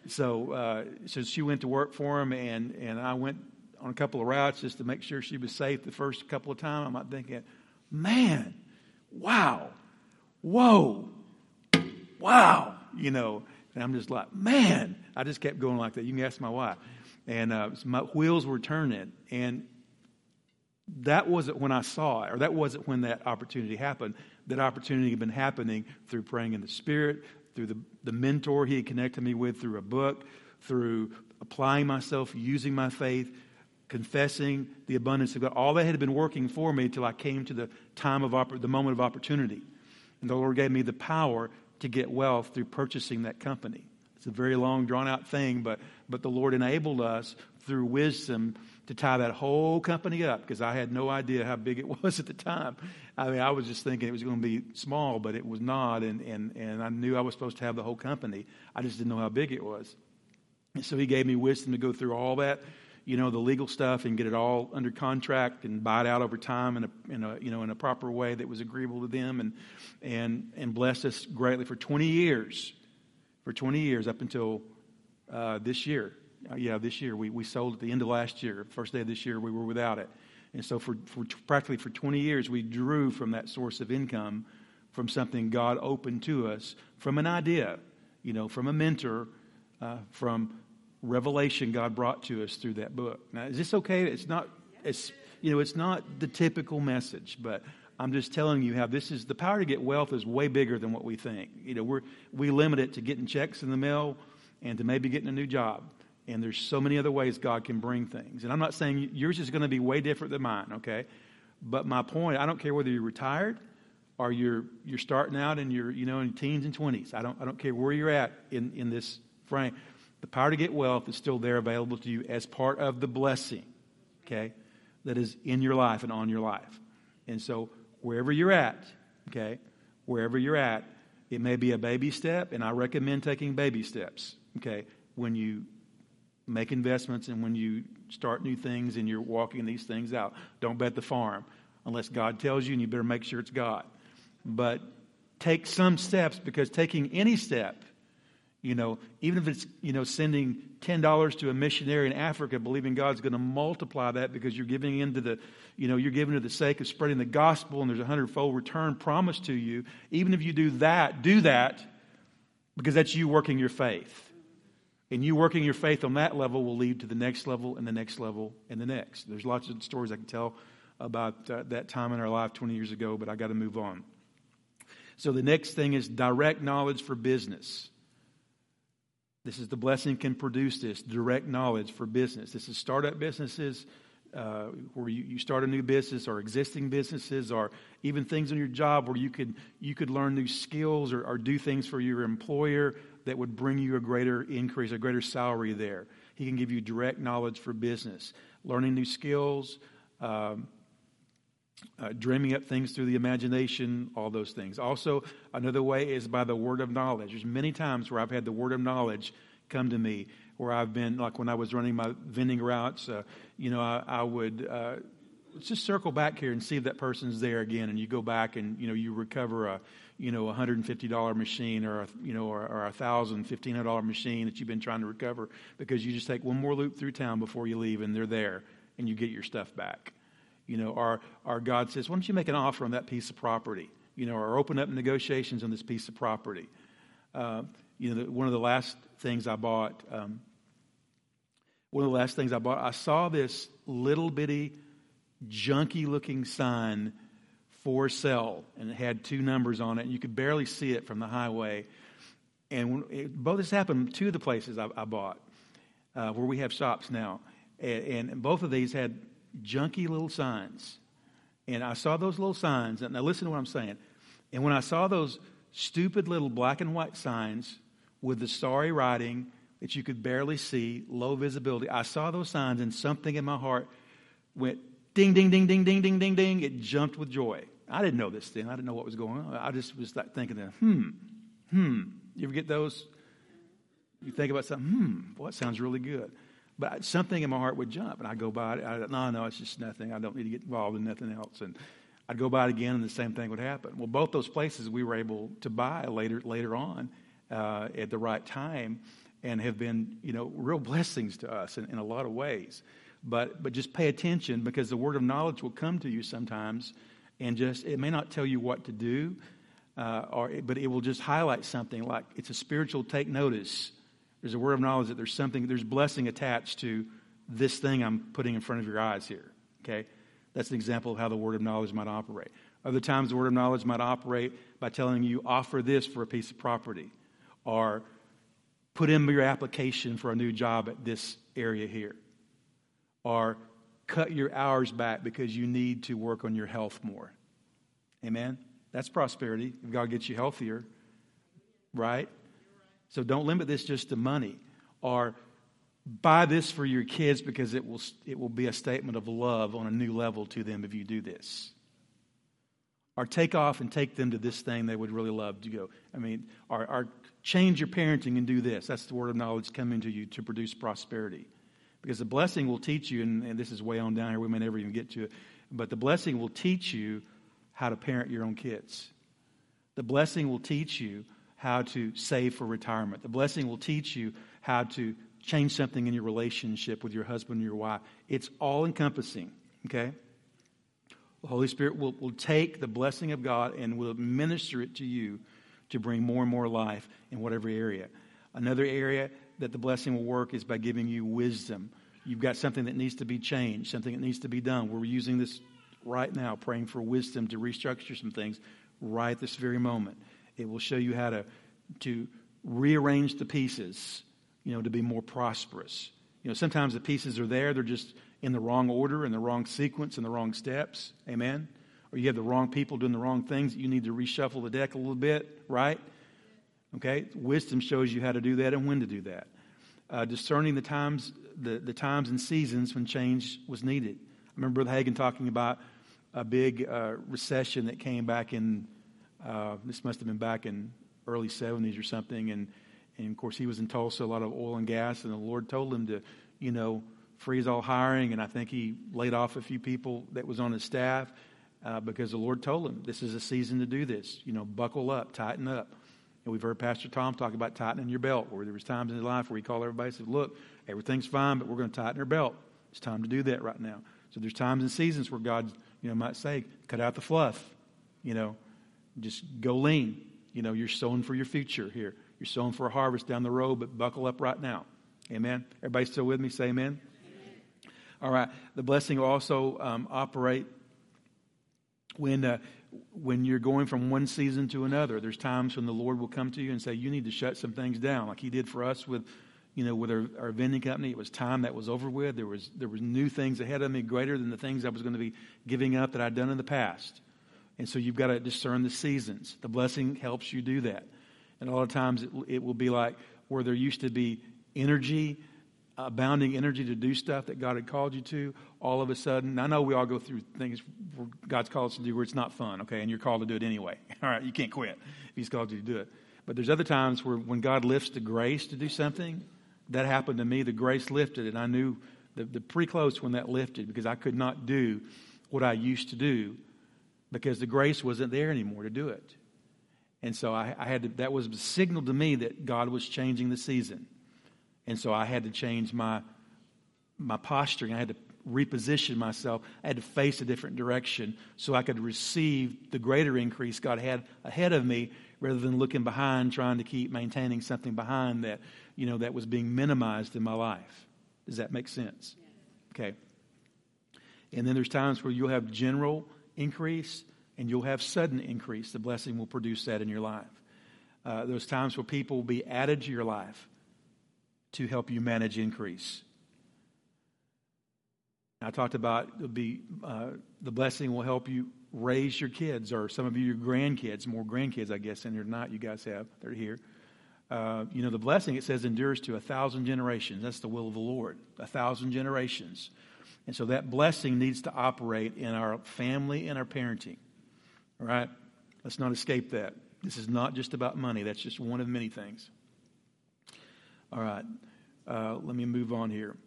So, uh, so she went to work for him, and, and I went on a couple of routes just to make sure she was safe the first couple of times. I'm thinking, man, wow, whoa, wow, you know. And I'm just like, man, I just kept going like that. You can ask my wife. And uh, so my wheels were turning. And that wasn't when I saw it, or that wasn't when that opportunity happened. That opportunity had been happening through praying in the Spirit, through the, the mentor he had connected me with, through a book, through applying myself, using my faith, confessing the abundance of God. All that had been working for me till I came to the time of the moment of opportunity. And the Lord gave me the power to get wealth through purchasing that company. It's a very long, drawn out thing, but, but the Lord enabled us through wisdom to tie that whole company up because I had no idea how big it was at the time. I mean, I was just thinking it was going to be small, but it was not. And, and, and I knew I was supposed to have the whole company. I just didn't know how big it was. And so he gave me wisdom to go through all that you know, the legal stuff and get it all under contract and buy it out over time in a, in a, you know, in a proper way that was agreeable to them and, and, and blessed us greatly for 20 years, for 20 years up until uh, this year. Uh, yeah, this year. We, we sold at the end of last year. First day of this year, we were without it. And so, for, for practically for 20 years, we drew from that source of income from something God opened to us, from an idea, you know, from a mentor, uh, from revelation God brought to us through that book. Now, is this okay? It's not, it's, you know, it's not the typical message, but I'm just telling you how this is the power to get wealth is way bigger than what we think. You know, we're, we limit it to getting checks in the mail and to maybe getting a new job. And there's so many other ways God can bring things. And I'm not saying yours is going to be way different than mine, okay? But my point, I don't care whether you're retired or you're you're starting out in your you know in teens and twenties. I don't I don't care where you're at in, in this frame. The power to get wealth is still there available to you as part of the blessing, okay, that is in your life and on your life. And so wherever you're at, okay, wherever you're at, it may be a baby step, and I recommend taking baby steps, okay, when you make investments and when you start new things and you're walking these things out. Don't bet the farm unless God tells you, and you better make sure it's God. But take some steps because taking any step, you know, even if it's, you know, sending $10 to a missionary in Africa, believing God's going to multiply that because you're giving into the, you know, you're giving to the sake of spreading the gospel and there's a hundredfold return promised to you. Even if you do that, do that because that's you working your faith. And you working your faith on that level will lead to the next level and the next level and the next. There's lots of stories I can tell about uh, that time in our life 20 years ago, but I got to move on. So the next thing is direct knowledge for business. This is the blessing can produce this direct knowledge for business. This is startup businesses uh, where you, you start a new business or existing businesses or even things in your job where you could you could learn new skills or, or do things for your employer that would bring you a greater increase, a greater salary there. He can give you direct knowledge for business, learning new skills, um, uh, dreaming up things through the imagination, all those things. Also, another way is by the word of knowledge. There's many times where I've had the word of knowledge come to me, where I've been, like when I was running my vending routes, uh, you know, I, I would. Uh, just circle back here and see if that person's there again. And you go back and you know you recover a you know, a $150 machine or, a, you know, or, or a $1,000, $1,500 machine that you've been trying to recover because you just take one more loop through town before you leave and they're there and you get your stuff back. You know, our, our God says, why don't you make an offer on that piece of property? You know, or open up negotiations on this piece of property. Uh, you know, one of the last things I bought, um, one of the last things I bought, I saw this little bitty, junky looking sign for sale, and it had two numbers on it, and you could barely see it from the highway. And it, both this happened of the places I, I bought, uh, where we have shops now, and, and, both of these had junky little signs. And I saw those little signs. And Now listen to what I'm saying. And when I saw those stupid little black and white signs with the sorry writing that you could barely see, low visibility, I saw those signs, and something in my heart went Ding, ding, ding, ding, ding, ding, ding, ding. It jumped with joy. I didn't know this then. I didn't know what was going on. I just was like thinking, hmm, hmm. You ever get those? You think about something, hmm, boy, that sounds really good. But something in my heart would jump, and I'd go by it. I, no, no, it's just nothing. I don't need to get involved in nothing else. And I'd go by it again, and the same thing would happen. Well, both those places we were able to buy later later on uh, at the right time, and have been, you know, real blessings to us in, in a lot of ways. But, but just pay attention because the word of knowledge will come to you sometimes and just, it may not tell you what to do, uh, or, but it will just highlight something like it's a spiritual take notice. There's a word of knowledge that there's something, there's blessing attached to this thing I'm putting in front of your eyes here. Okay? That's an example of how the word of knowledge might operate. Other times, the word of knowledge might operate by telling you, offer this for a piece of property, or put in your application for a new job at this area here or cut your hours back because you need to work on your health more. Amen? That's prosperity. If God gets you healthier, right? So don't limit this just to money. Or buy this for your kids because it will, it will be a statement of love on a new level to them if you do this. Or take off and take them to this thing they would really love to go. I mean, or, or change your parenting and do this. That's the word of knowledge coming to you to produce prosperity. Because the blessing will teach you, and, and this is way on down here, we may never even get to it, but the blessing will teach you how to parent your own kids. The blessing will teach you how to save for retirement. The blessing will teach you how to change something in your relationship with your husband or your wife. It's all encompassing, okay? The Holy Spirit will, will take the blessing of God and will minister it to you to bring more and more life in whatever area. Another area that the blessing will work is by giving you wisdom. You've got something that needs to be changed, something that needs to be done. We're using this right now, praying for wisdom to restructure some things right this very moment. It will show you how to, to rearrange the pieces, you know, to be more prosperous. You know, sometimes the pieces are there, they're just in the wrong order, in the wrong sequence, in the wrong steps. Amen? Or you have the wrong people doing the wrong things. You need to reshuffle the deck a little bit, right? Okay? Wisdom shows you how to do that and when to do that. Uh, discerning the times, the, the times and seasons when change was needed. I remember Brother Hagin talking about a big uh, recession that came back in, uh, this must have been back in early 70s or something. And, and of course, he was in Tulsa, a lot of oil and gas, and the Lord told him to, you know, freeze all hiring. And I think he laid off a few people that was on his staff uh, because the Lord told him this is a season to do this. You know, buckle up, tighten up. And we've heard Pastor Tom talk about tightening your belt, where there was times in his life where he called everybody and said, look, everything's fine, but we're going to tighten our belt. It's time to do that right now. So there's times and seasons where God, you know, might say, cut out the fluff. You know, just go lean. You know, you're sowing for your future here. You're sowing for a harvest down the road, but buckle up right now. Amen. Everybody still with me? Say amen. amen. All right. The blessing will also um, operate when uh, when you're going from one season to another. There's times when the Lord will come to you and say, "You need to shut some things down," like He did for us with, you know, with our, our vending company. It was time that was over with. There was there was new things ahead of me, greater than the things I was going to be giving up that I'd done in the past. And so you've got to discern the seasons. The blessing helps you do that. And a lot of times it, it will be like where there used to be energy, uh, abounding energy to do stuff that God had called you to, all of a sudden, I know we all go through things God's called us to do where it's not fun, okay, and you're called to do it anyway. All right, you can't quit if He's called you to do it. But there's other times where when God lifts the grace to do something, that happened to me. The grace lifted, and I knew the, the pretty close when that lifted because I could not do what I used to do because the grace wasn't there anymore to do it. And so I, I had to, that was a signal to me that God was changing the season. And so I had to change my, my posturing. I had to reposition myself. I had to face a different direction so I could receive the greater increase God had ahead of me rather than looking behind, trying to keep maintaining something behind that, you know, that was being minimized in my life. Does that make sense? Okay. And then there's times where you'll have general increase and you'll have sudden increase. The blessing will produce that in your life. Uh, times where people will be added to your life to help you manage increase. I talked about be, uh, the blessing will help you raise your kids, or some of you, your grandkids, more grandkids, I guess, and you're not, you guys have, they're here. Uh, you know, the blessing, it says, endures to a thousand generations. That's the will of the Lord, a thousand generations. And so that blessing needs to operate in our family and our parenting. All right? Let's not escape that. This is not just about money, that's just one of many things. All right. Uh, let me move on here.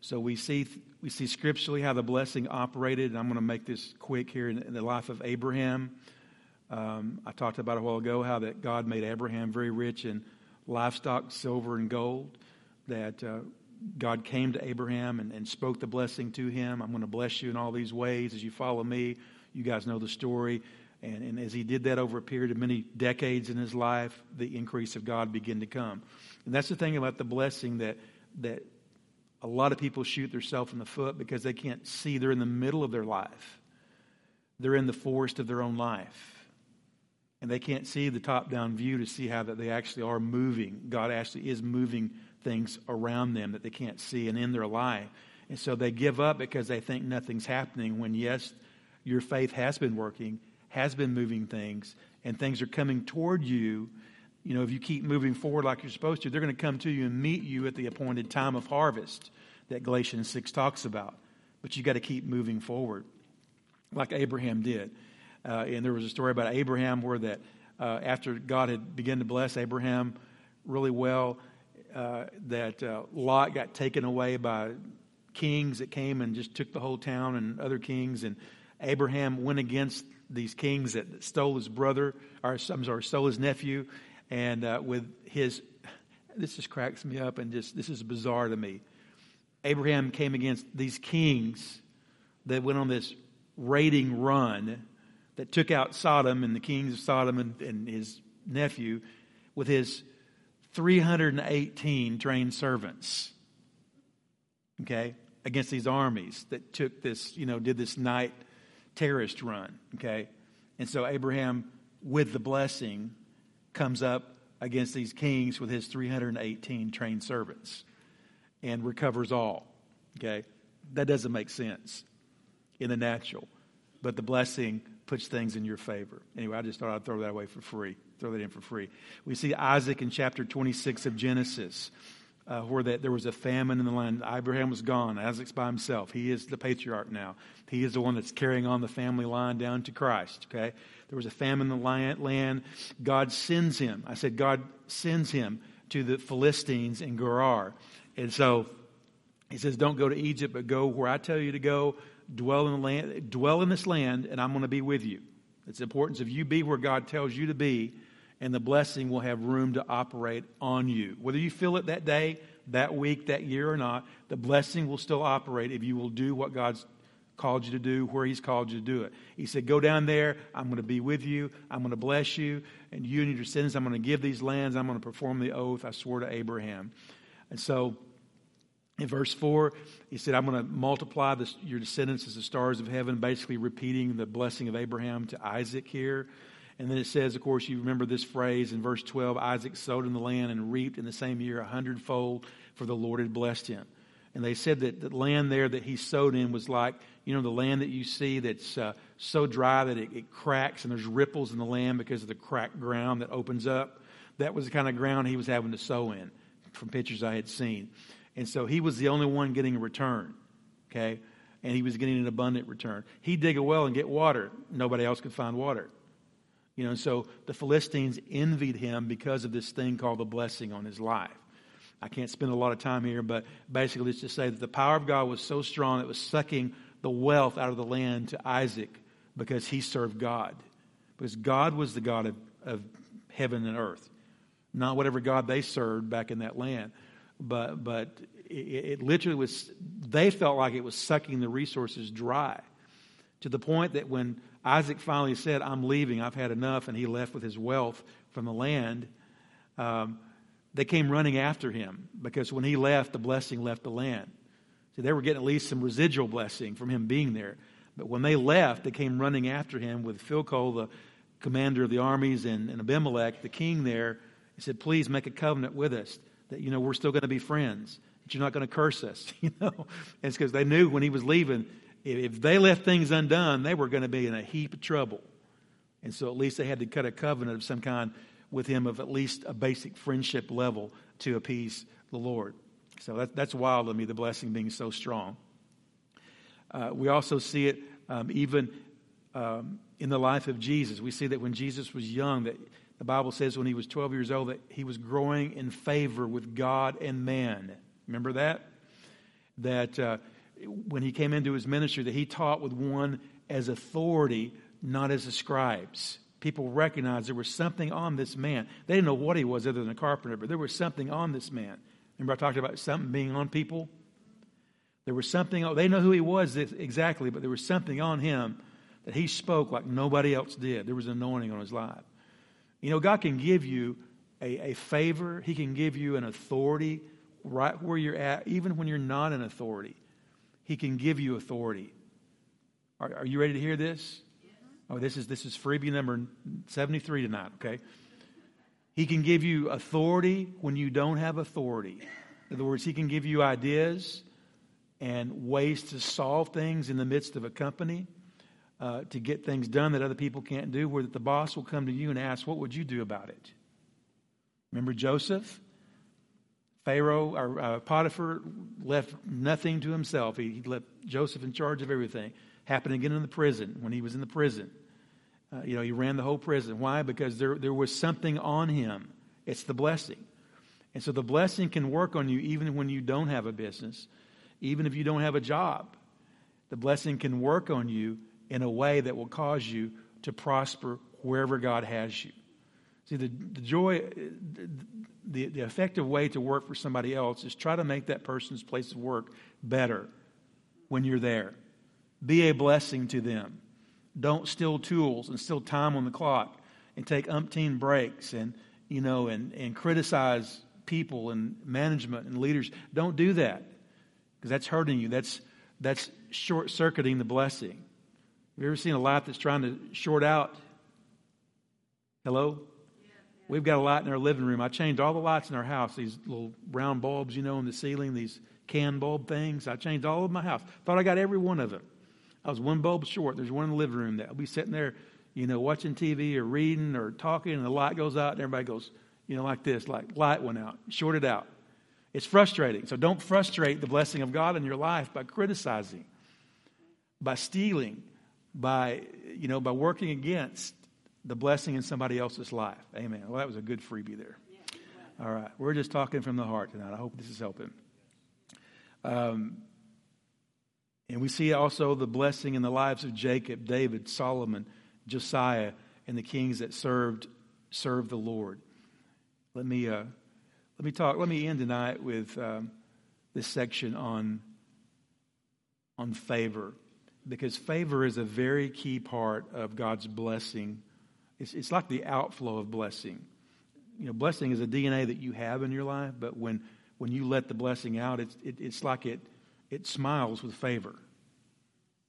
So we see we see scripturally how the blessing operated, and I'm going to make this quick here in, the life of Abraham. Um, I talked about a while ago how that God made Abraham very rich in livestock, silver, and gold. That uh, God came to Abraham and, and spoke the blessing to him. I'm going to bless you in all these ways as you follow me. You guys know the story. And, and, as he did that over a period of many decades in his life, the increase of God began to come. And that's the thing about the blessing that, that a lot of people shoot themselves in the foot because they can't see. They're in the middle of their life, they're in the forest of their own life. And they can't see the top down view to see how that they actually are moving. God actually is moving things around them that they can't see and in their life. And so they give up because they think nothing's happening when, yes, your faith has been working, has been moving things, and things are coming toward you you know, if you keep moving forward like you're supposed to, they're going to come to you and meet you at the appointed time of harvest that Galatians 6 talks about. But you got to keep moving forward like Abraham did. Uh, and there was a story about Abraham where that uh, after God had begun to bless Abraham really well, uh, that uh, Lot got taken away by kings that came and just took the whole town and other kings. And Abraham went against these kings that stole his brother, or I'm sorry, stole his nephew, and uh, with his this just cracks me up and just this is bizarre to me. Abraham came against these kings that went on this raiding run that took out Sodom and the kings of Sodom and, and his nephew with his 318 trained servants. Okay? Against these armies that took this, you know, did this night terrorist run. Okay? And so Abraham, with the blessing, comes up against these kings with his 318 trained servants and recovers all. Okay? That doesn't make sense in the natural. But the blessing puts things in your favor. Anyway, I just thought I'd throw that away for free. Throw that in for free. We see Isaac in chapter 26 of Genesis. Uh, where that there was a famine in the land. Abraham was gone. Isaac's by himself. He is the patriarch now. He is the one that's carrying on the family line down to Christ. Okay, there was a famine in the land. God sends him. I said God sends him to the Philistines in Gerar, and so he says, "Don't go to Egypt, but go where I tell you to go dwell in the land, dwell in this land, and I'm going to be with you. It's the importance of you be where God tells you to be, and the blessing will have room to operate on you. Whether you feel it that day, that week, that year or not, the blessing will still operate if you will do what God's called you to do, where He's called you to do it. He said, Go down there. I'm going to be with you. I'm going to bless you. And you and your descendants, I'm going to give these lands. I'm going to perform the oath I swore to Abraham. And so, in verse 4, he said, I'm going to multiply this, your descendants as the stars of heaven, basically repeating the blessing of Abraham to Isaac here. And then it says, of course, you remember this phrase in verse 12 Isaac sowed in the land and reaped in the same year a hundredfold, for the Lord had blessed him. And they said that the land there that he sowed in was like, you know, the land that you see that's uh, so dry that it, it cracks and there's ripples in the land because of the cracked ground that opens up. That was the kind of ground he was having to sow in from pictures I had seen. And so he was the only one getting a return. Okay? And he was getting an abundant return. He'd dig a well and get water. Nobody else could find water. You know, so the Philistines envied him because of this thing called the blessing on his life. I can't spend a lot of time here, but basically, let's just say that the power of God was so strong it was sucking the wealth out of the land to Isaac because he served God. Because God was the God of, of heaven and earth, not whatever God they served back in that land but but it, it literally was. They felt like it was sucking the resources dry, to the point that when Isaac finally said, "I'm leaving. I've had enough," and he left with his wealth from the land. Um, they came running after him because when he left, the blessing left the land. See, they were getting at least some residual blessing from him being there. But when they left, they came running after him with Phicol, the commander of the armies, and, and Abimelech, the king there. He said, Please make a covenant with us that, you know, we're still going to be friends, that you're not going to curse us, you know. It's because they knew when he was leaving, if they left things undone, they were going to be in a heap of trouble. And so at least they had to cut a covenant of some kind with him of at least a basic friendship level to appease the Lord. So that, that's wild to me, the blessing being so strong. Uh, we also see it um, even um, in the life of Jesus. We see that when Jesus was young, that the Bible says when he was 12 years old that he was growing in favor with God and man. Remember that? That uh, when he came into his ministry, that he taught with one as authority, not as the scribes. People recognized there was something on this man. They didn't know what he was other than a carpenter, but there was something on this man. Remember, I talked about something being on people? There was something, they know who he was exactly, but there was something on him that he spoke like nobody else did. There was an anointing on his life. You know, God can give you a, a favor, He can give you an authority right where you're at, even when you're not an authority. He can give you authority. Are, are you ready to hear this? Oh, this is this is freebie number 73 tonight, okay? He can give you authority when you don't have authority. In other words, he can give you ideas and ways to solve things in the midst of a company uh, to get things done that other people can't do, where the boss will come to you and ask, What would you do about it? Remember Joseph? Pharaoh or uh, Potiphar left nothing to himself. He, he, left Joseph in charge of everything. Happened again in the prison when he was in the prison. Uh, you know, he ran the whole prison. Why? Because there, there was something on him. It's the blessing. And so the blessing can work on you even when you don't have a business, even if you don't have a job. The blessing can work on you in a way that will cause you to prosper wherever God has you. See, the, the joy, the, the effective way to work for somebody else is try to make that person's place of work better when you're there. Be a blessing to them. Don't steal tools and steal time on the clock and take umpteen breaks and, you know, and, and criticize people and management and leaders. Don't do that because that's hurting you. That's, that's short circuiting the blessing. Have you ever seen a light that's trying to short out? Hello? We've got a light in our living room. I changed all the lights in our house, these little round bulbs, you know, in the ceiling, these can bulb things. I changed all of my house. Thought I got every one of them. I was one bulb short. There's one in the living room that I'll be sitting there, you know, watching TV or reading or talking, and the light goes out, and everybody goes, you know, like this, like light went out, shorted out. It's frustrating. So don't frustrate the blessing of God in your life by criticizing, by stealing, by, you know, by working against the blessing in somebody else's life. Amen. Well, that was a good freebie there. All right. We're just talking from the heart tonight. I hope this is helping. Um, and we see also the blessing in the lives of Jacob, David, Solomon, Josiah, and the kings that served served the Lord. Let me uh, let me talk. Let me end tonight with um, this section on on favor, because favor is a very key part of God's blessing. It's, it's like the outflow of blessing. You know, blessing is a DNA that you have in your life, but when when you let the blessing out, it's it, it's like it it smiles with favor.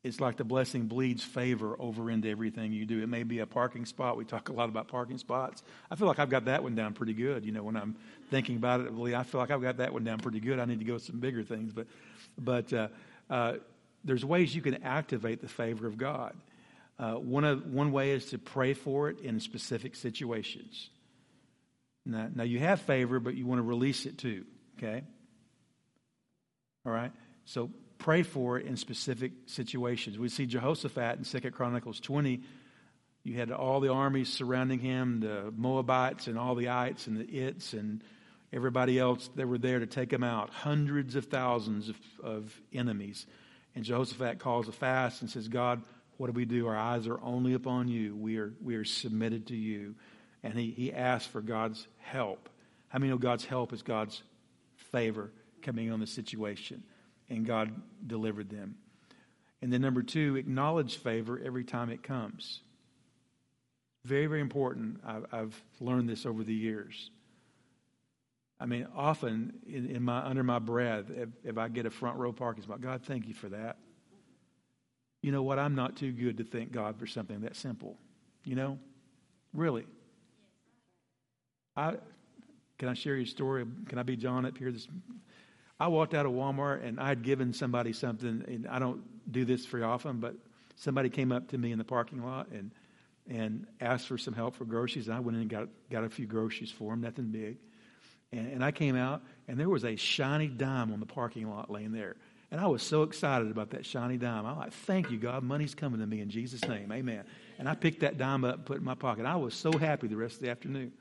It's like the blessing bleeds favor over into everything you do. It may be a parking spot. We talk a lot about parking spots. I feel like I've got that one down pretty good. You know, when I'm thinking about it, really, I feel like I've got that one down pretty good. I need to go some bigger things, but but uh, uh, there's ways you can activate the favor of God. Uh, one of one way is to pray for it in specific situations. Now, now you have favor, but you want to release it too. Okay. All right. So pray for it in specific situations. We see Jehoshaphat in Second Chronicles 20. You had all the armies surrounding him, the Moabites and all the ites and the its and everybody else that were there to take him out. Hundreds of thousands of, of enemies. And Jehoshaphat calls a fast and says, God, what do we do? Our eyes are only upon you. We are, we are submitted to you. And he, he asked for God's help. How many know God's help is God's favor coming on the situation? and God delivered them. And then, number two, acknowledge favor every time it comes. Very, very important. I've, I've learned this over the years. I mean, often in, in, my under my breath, if, if I get a front row parking spot, God, thank you for that. You know what? I'm not too good to thank God for something that simple. You know, really. I can I share your story? Can I be John up here this I walked out of Walmart and I'd given somebody something, and I don't do this very often, but somebody came up to me in the parking lot and and asked for some help for groceries. And I went in and got got a few groceries for him, nothing big. And, and I came out and there was a shiny dime on the parking lot laying there. And I was so excited about that shiny dime. I'm like, thank you, God. Money's coming to me in Jesus' name. Amen. And I picked that dime up and put it in my pocket. I was so happy the rest of the afternoon.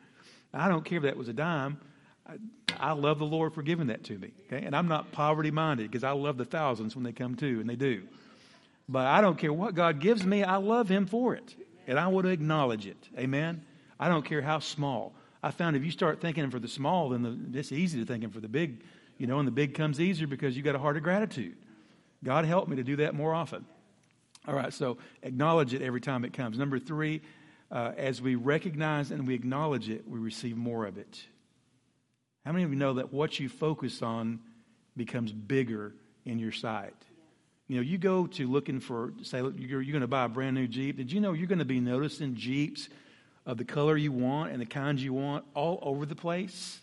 I don't care if that was a dime. I, I love the Lord for giving that to me. Okay? And I'm not poverty minded because I love the thousands when they come to, and they do. But I don't care what God gives me, I love Him for it. And I want to acknowledge it. Amen? I don't care how small. I found if you start thinking for the small, then the, it's easy to think for the big, you know, and the big comes easier because you got a heart of gratitude. God help me to do that more often. All right, so acknowledge it every time it comes. Number three, uh, as we recognize and we acknowledge it, we receive more of it. How many of you know that what you focus on becomes bigger in your sight? You know, you go to looking for, say, you're, you're going to buy a brand new Jeep. Did you know you're going to be noticing Jeeps of the color you want and the kinds you want all over the place?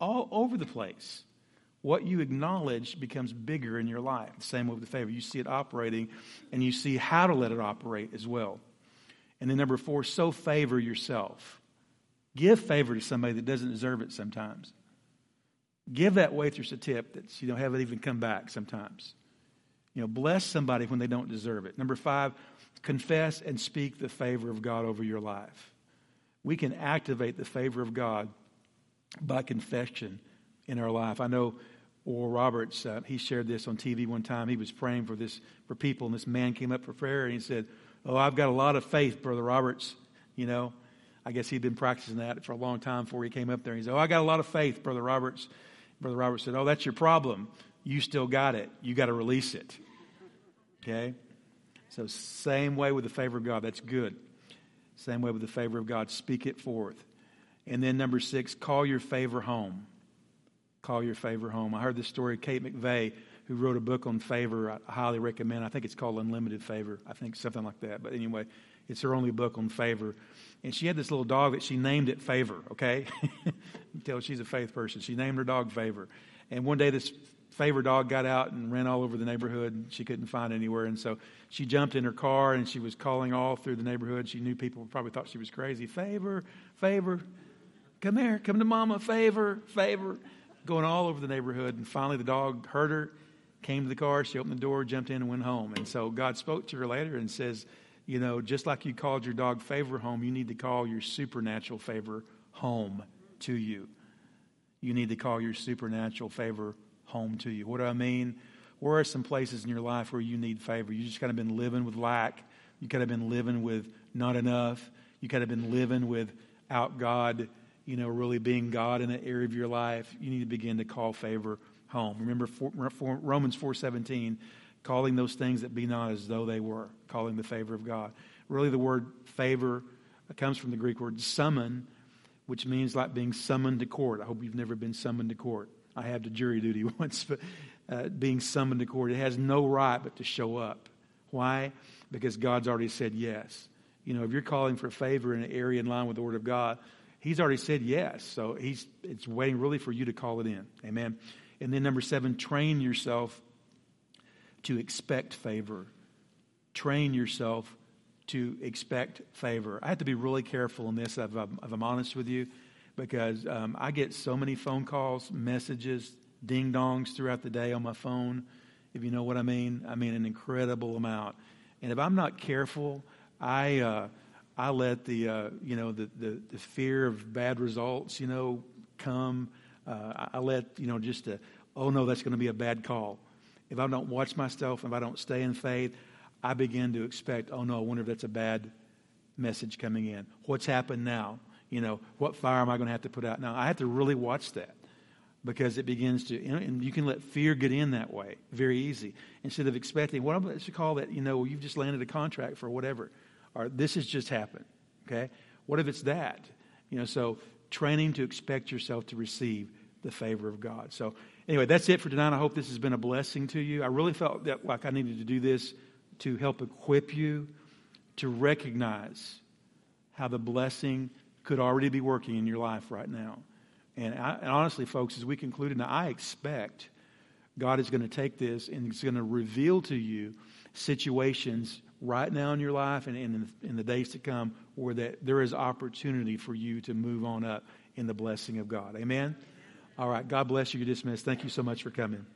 All over the place. What you acknowledge becomes bigger in your life. The same with the favor. You see it operating and you see how to let it operate as well. And then number four, so favor yourself. Give favor to somebody that doesn't deserve it sometimes. Give that waitress a tip that you don't have it even come back sometimes. You know, bless somebody when they don't deserve it. Number five, confess and speak the favor of God over your life. We can activate the favor of God by confession in our life. I know Oral Roberts, uh, he shared this on TV one time. He was praying for this for people, and this man came up for prayer and he said, "Oh, I've got a lot of faith, Brother Roberts. You know, I guess he'd been practicing that for a long time before he came up there. He said, Oh, I got a lot of faith, Brother Roberts. Brother Roberts said, Oh, that's your problem. You still got it. You got to release it. Okay? So, same way with the favor of God. That's good. Same way with the favor of God. Speak it forth. And then number six, call your favor home. Call your favor home. I heard this story of Kate McVeigh, who wrote a book on favor. I highly recommend. I think it's called Unlimited Favor. I think something like that. But anyway, it's her only book on favor. And she had this little dog that she named it Favor, okay? tell she's a faith person. She named her dog Favor. And one day this favor dog got out and ran all over the neighborhood. She couldn't find anywhere. And so she jumped in her car and she was calling all through the neighborhood. She knew people probably thought she was crazy. Favor, favor, come here, come to mama, favor, favor. Going all over the neighborhood. And finally the dog heard her, came to the car. She opened the door, jumped in, and went home. And so God spoke to her later and says, you know, just like you called your dog favor home, you need to call your supernatural favor home to you. You need to call your supernatural favor home to you. What do I mean? Where are some places in your life where you need favor? You just kind of been living with lack. You kind of been living with not enough. You kind of been living without God, you know, really being God in that area of your life. You need to begin to call favor home. Remember for, for Romans 4:17 calling those things that be not as though they were, calling the favor of God. Really, the word favor comes from the Greek word summon, which means like being summoned to court. I hope you've never been summoned to court. I had to jury duty once, but uh, being summoned to court, it has no right but to show up. Why? Because God's already said yes. You know, if you're calling for favor in an area in line with the Word of God, He's already said yes. So He's it's waiting really for you to call it in. Amen. And then number seven, train yourself to expect favor. Train yourself to expect favor. I have to be really careful in this, if I'm, if I'm honest with you, because um, I get so many phone calls, messages, ding dongs throughout the day on my phone, if you know what I mean. I mean, an incredible amount. And if I'm not careful, I. Uh, I let the uh, you know the, the, the fear of bad results you know come. Uh, I let you know just oh no that's going to be a bad call if I don't watch myself, if I don't stay in faith, I begin to expect, oh no, I wonder if that's a bad message coming in. What's happened now? You know, what fire am I going to have to put out now? I have to really watch that because it begins to, and you can let fear get in that way very easy instead of expecting, what I'm to call that, you know, you've just landed a contract for whatever, or this has just happened. Okay? What if it's that? You know, so training to expect yourself to receive the favor of God. So Anyway, that's it for tonight. I hope this has been a blessing to you. I really felt that like I needed to do this to help equip you to recognize how the blessing could already be working in your life right now. And, I, and honestly, folks, as we concluded, now I expect God is going to take this and He's going to reveal to you situations right now in your life and in, in the days to come where that there is opportunity for you to move on up in the blessing of God. Amen. All right. God bless you. You're dismissed. Thank you so much for coming.